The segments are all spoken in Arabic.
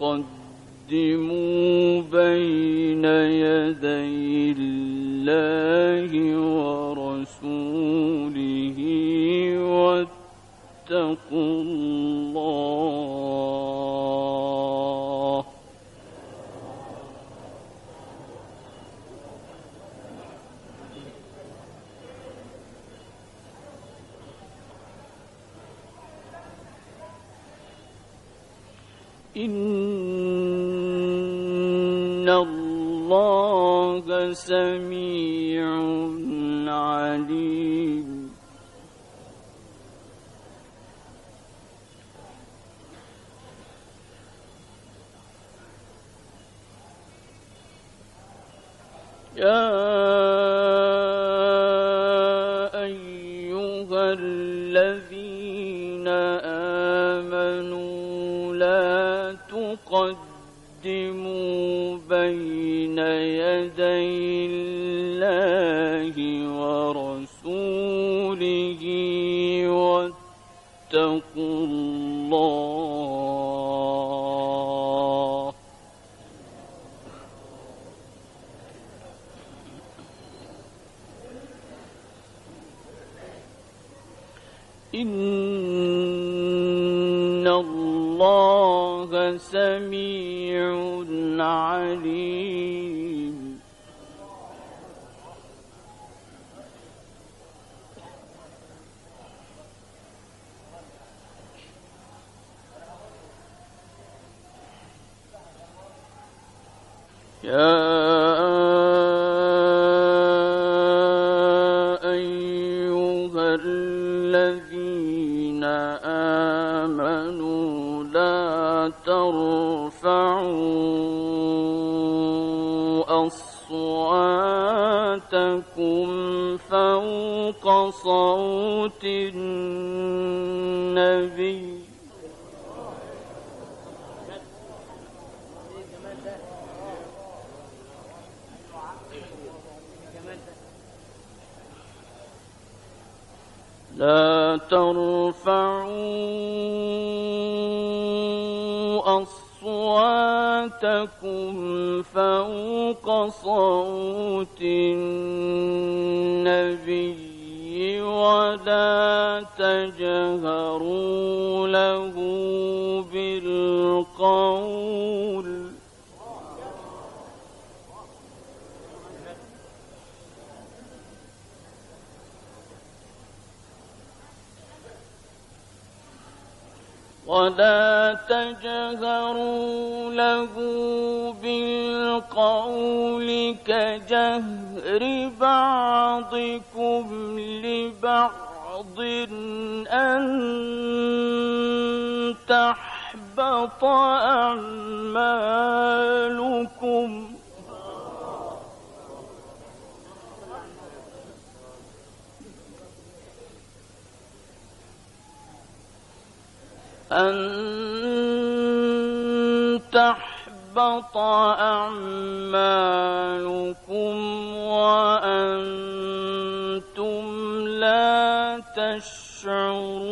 تقدموا بين يدي الله ورسوله واتقوا الله إن الله سميع عليم يا أيها الذين آمنوا لا تقدموا بين يدي الله ورسوله واتقوا الله. إن الله سميع عليم. يا ترفعوا أصواتكم فوق صوت النبي ولا تجهروا له بالقول ولا تجهروا له بالقول كجهر بعضكم لبعض أن تحبط أعمالكم. أن تحبط أعمالكم وأنتم لا تشعرون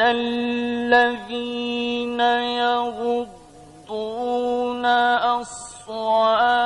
الذين يغضون أصواتهم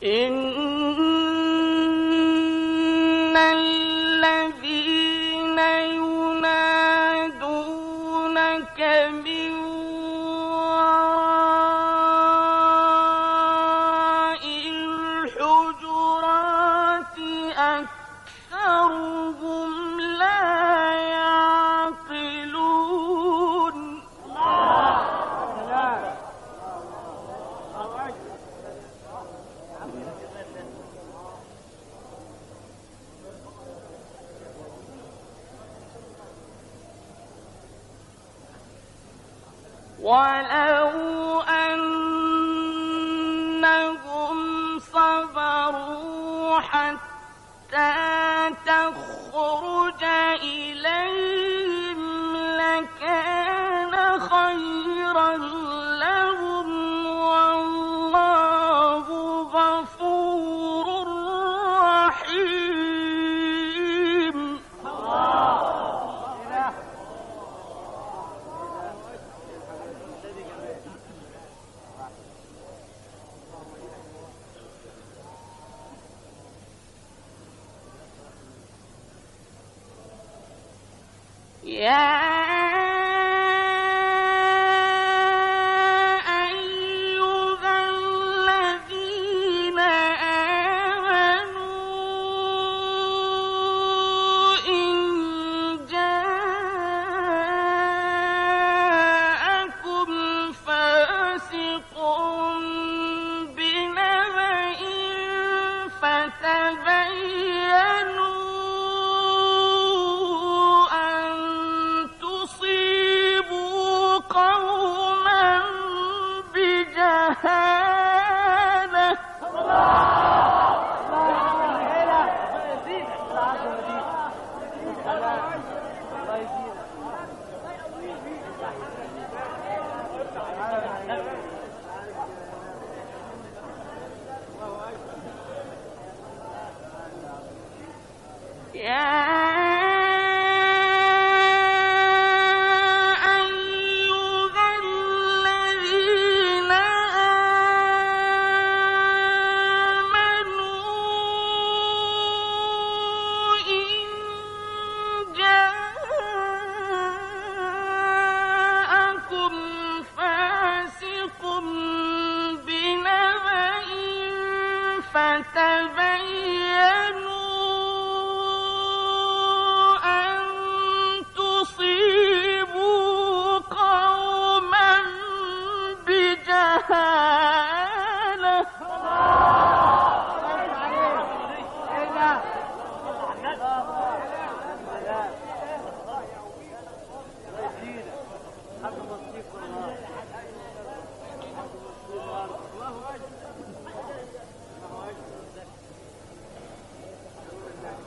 in لكان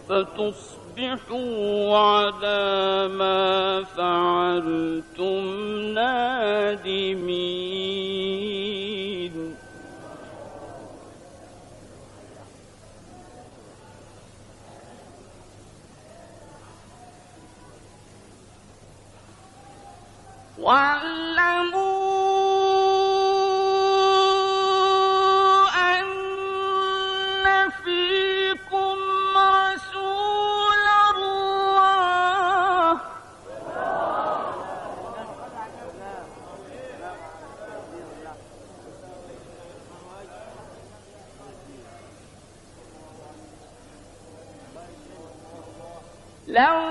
فتصبحوا على ما فعلتم نادمين واعلموا Là,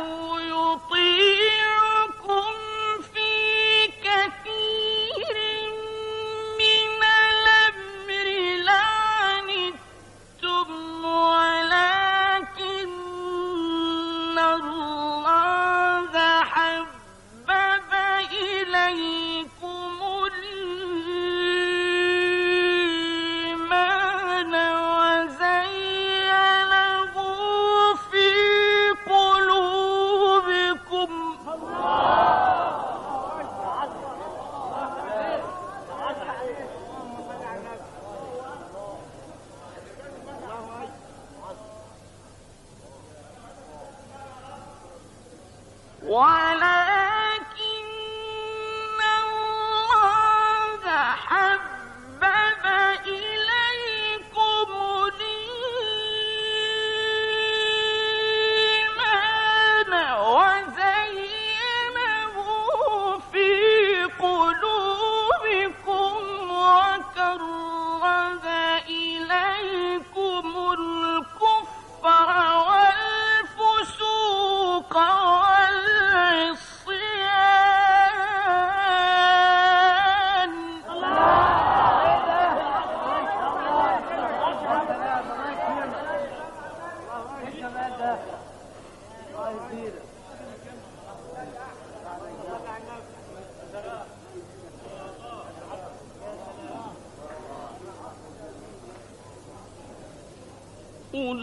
أولئك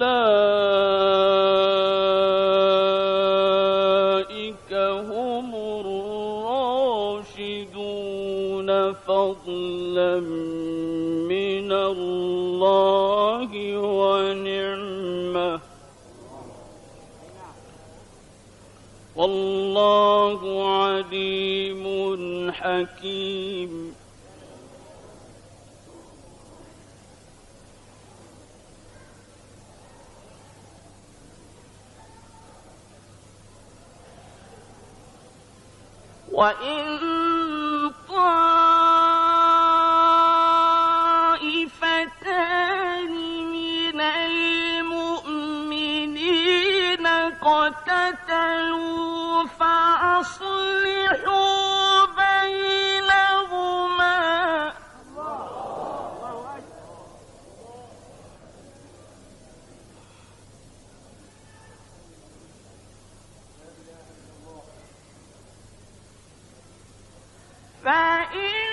هم الراشدون فضلا من الله ونعمة. والله عليم حكيم. فإن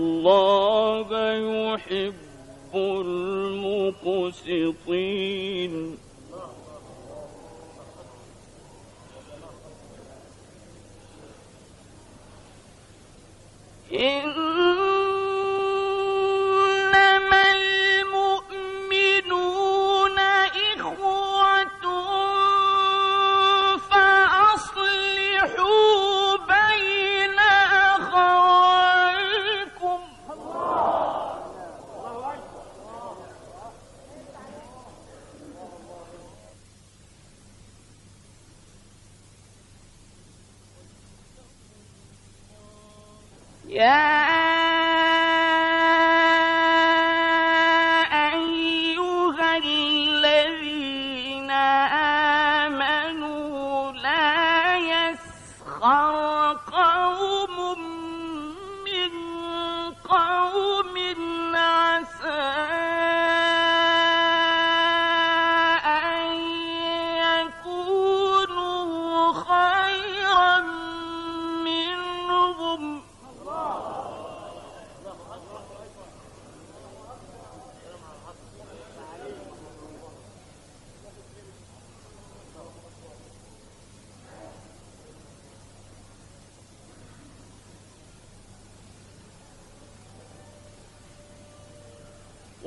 الله يحب المقسطين. إن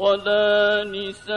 ولا نساء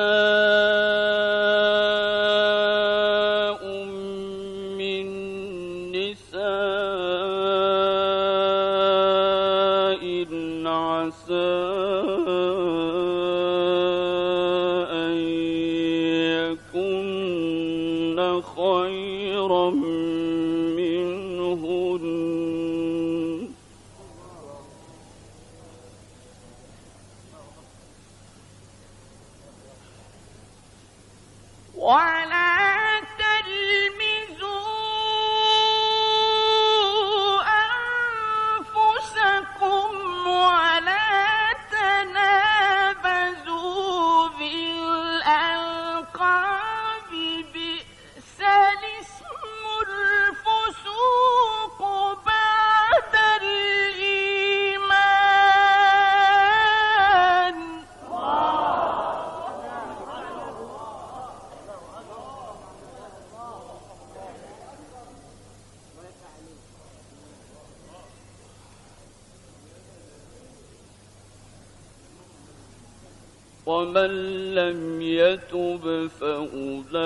ومن لم يتب فأولئك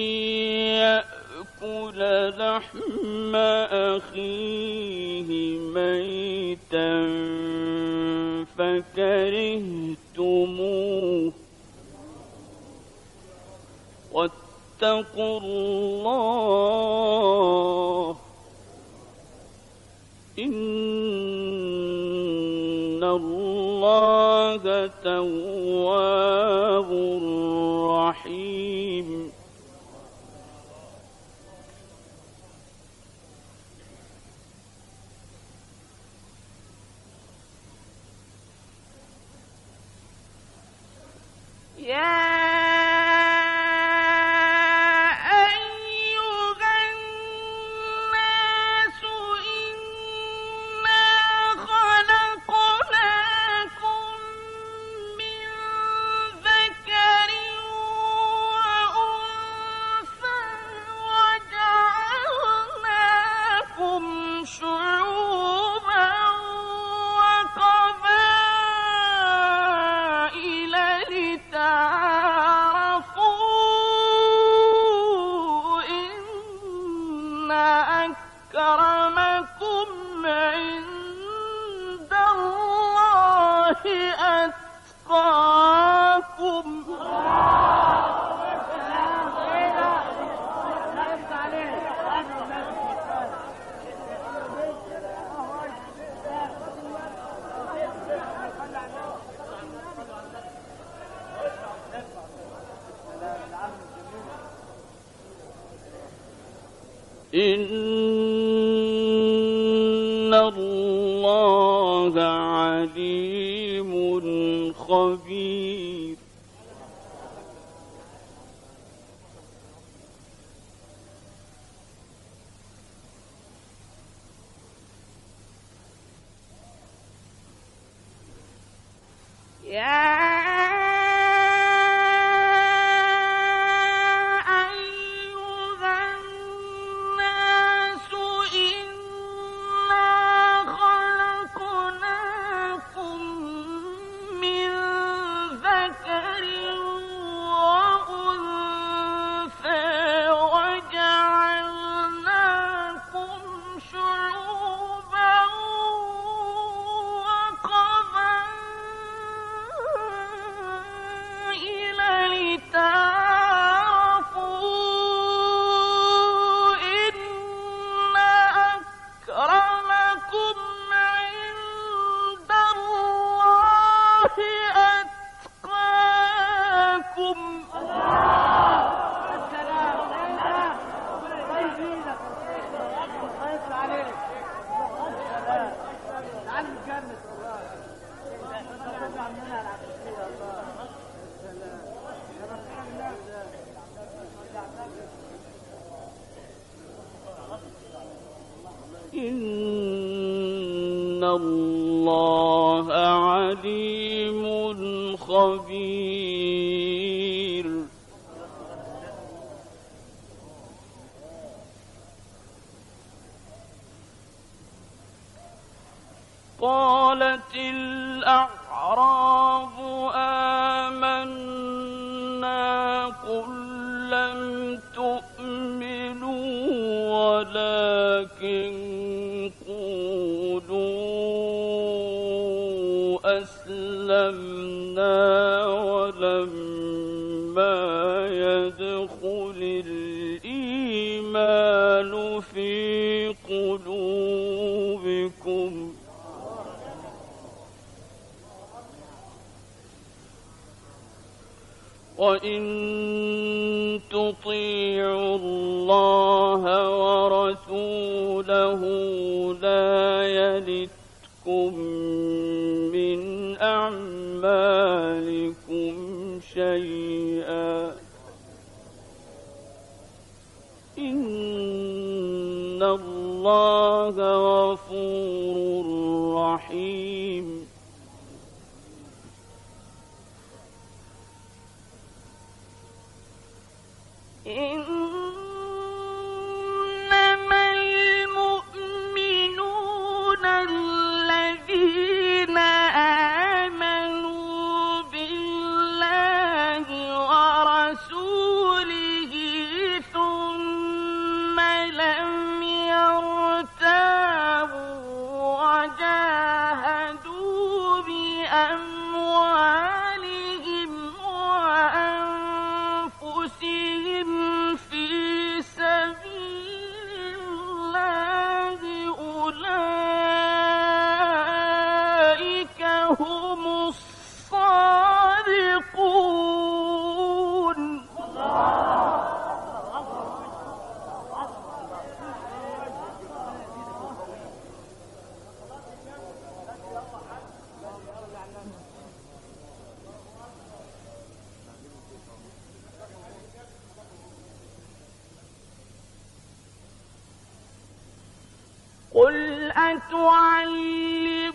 لحم أخيه ميتا فكرهتموه. واتقوا الله خبير Yeah. الله عليم خبير. وإن تطيعوا الله ورسوله لا يلتكم من أعمالكم شيئا إن الله غفور رحيم أتعلمون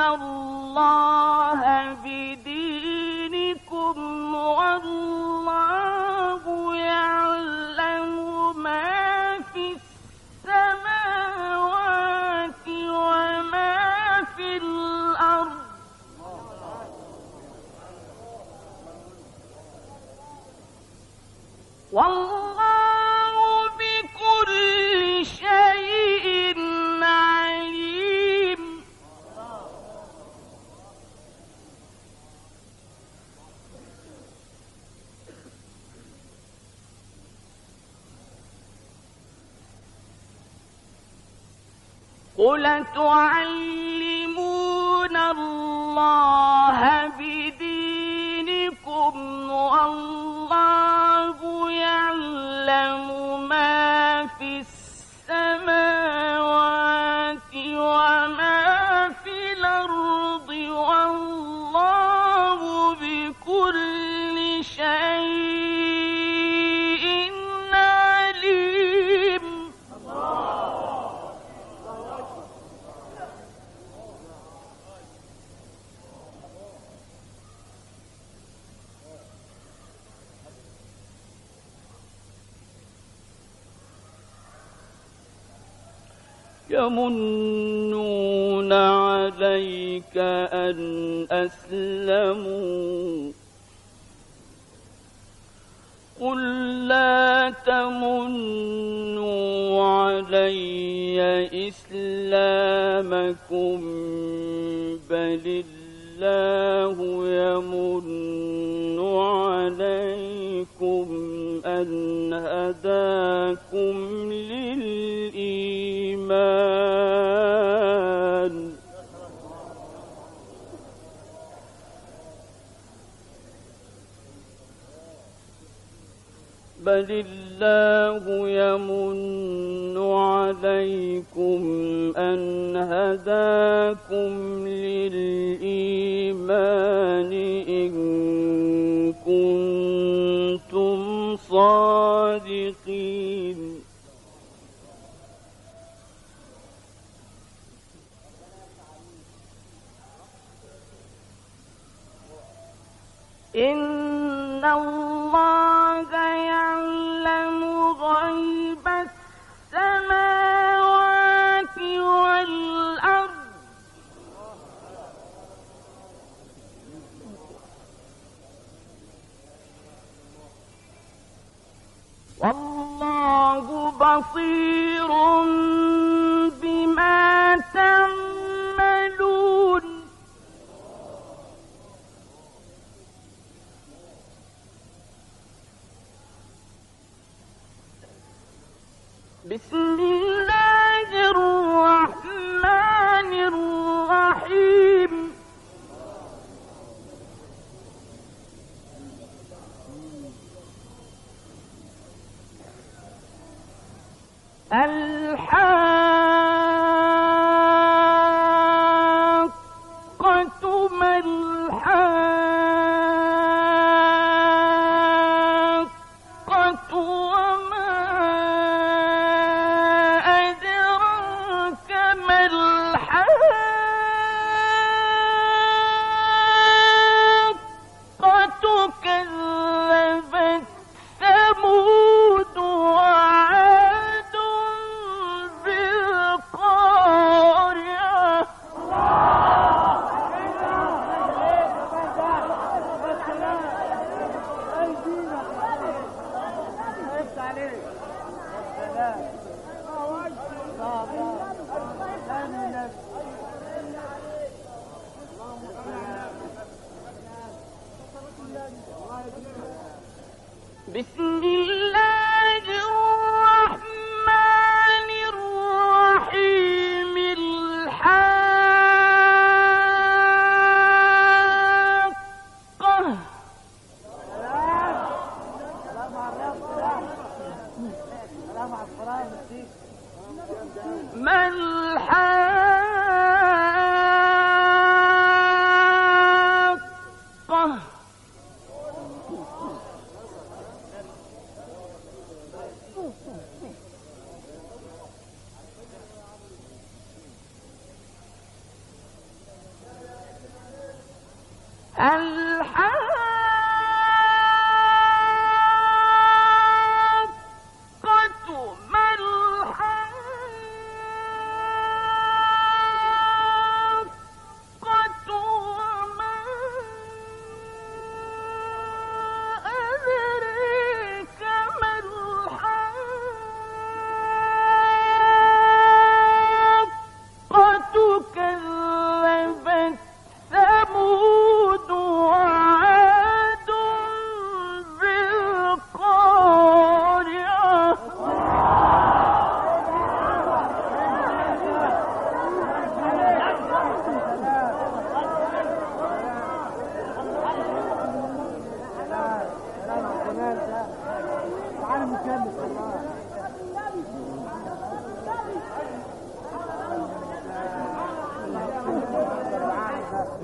الله قل تعلمون الله أسلموا قل لا تمنوا علي إسلامكم بل الله يمن عليكم أن هداكم للإيمان. بل الله يمن عليكم أن هداكم للإيمان إن كنتم صادقين إن الله والله بصير بما تعملون. بسم الله الحاقة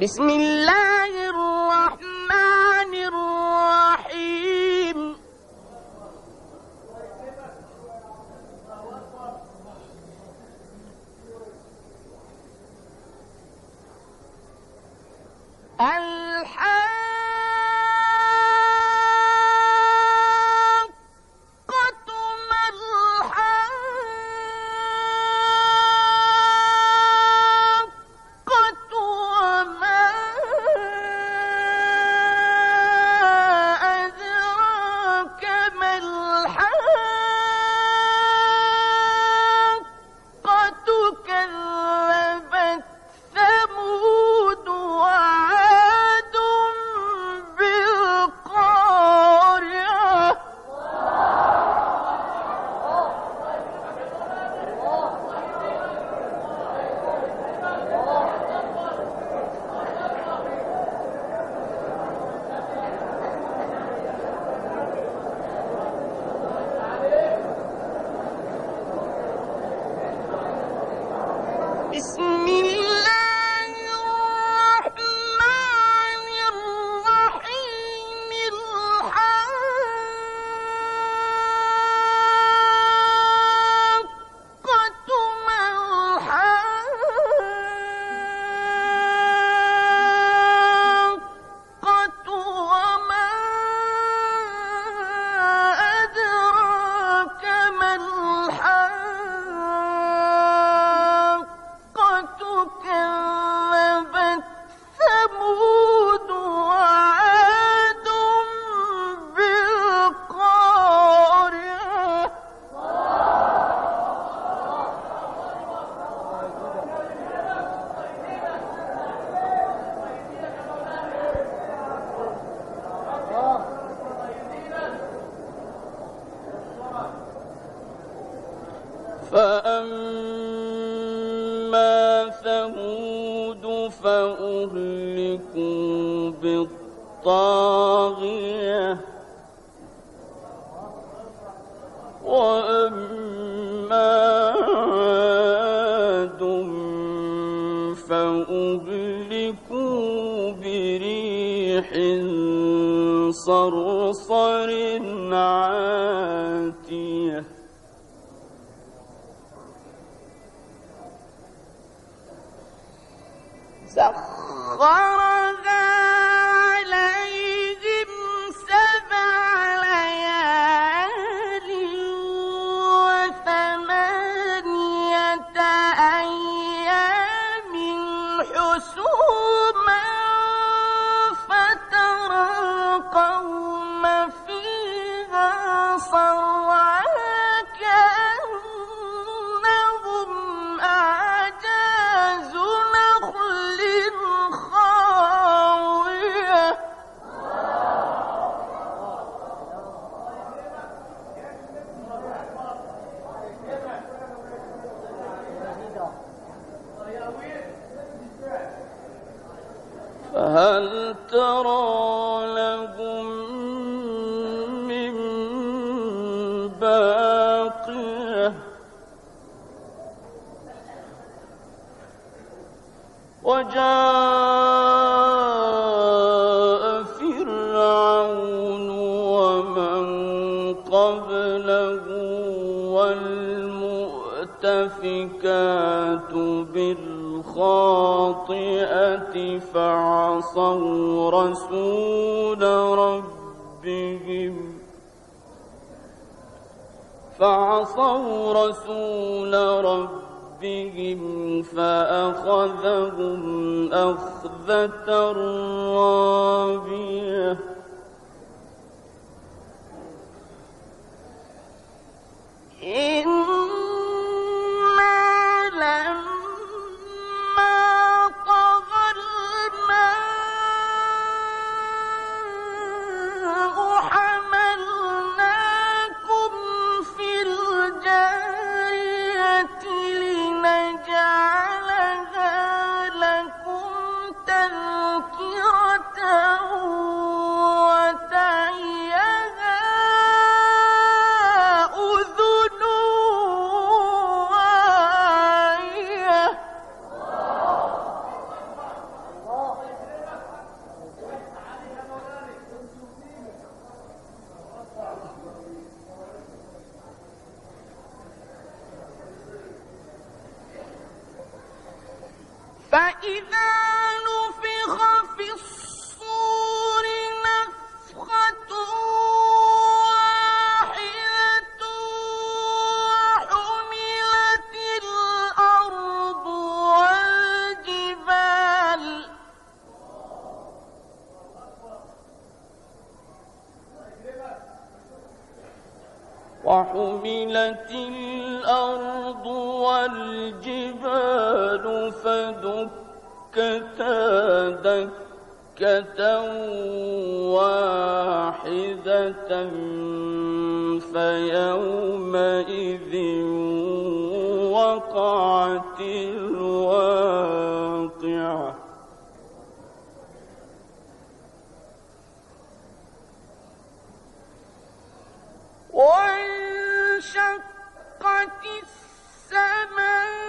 بسم الله فأهلكوا بالطاغية وأما عاد فأهلكوا بريح صرصر ذات الأرض والجبال فدكتا دكة واحدة فيومئذ وقعت الواقعة. وانشقت السماء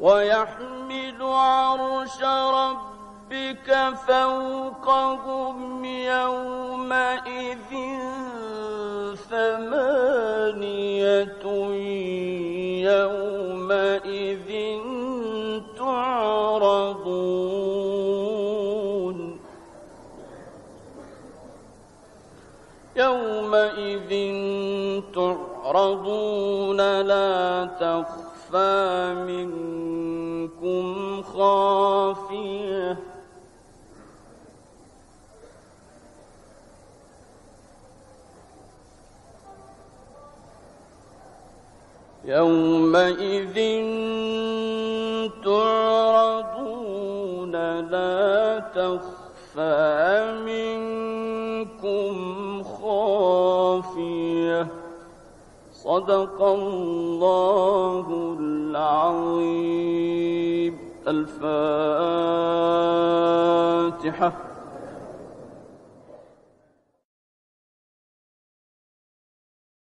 ويحمل عرش ربك فوقهم يومئذ ثمانية يومئذ تعرضون. يومئذ تعرضون لا تخفى منه منكم خافيه. يومئذ تعرضون لا تخفى منكم خافية. صدق الله العظيم. الفاتحة.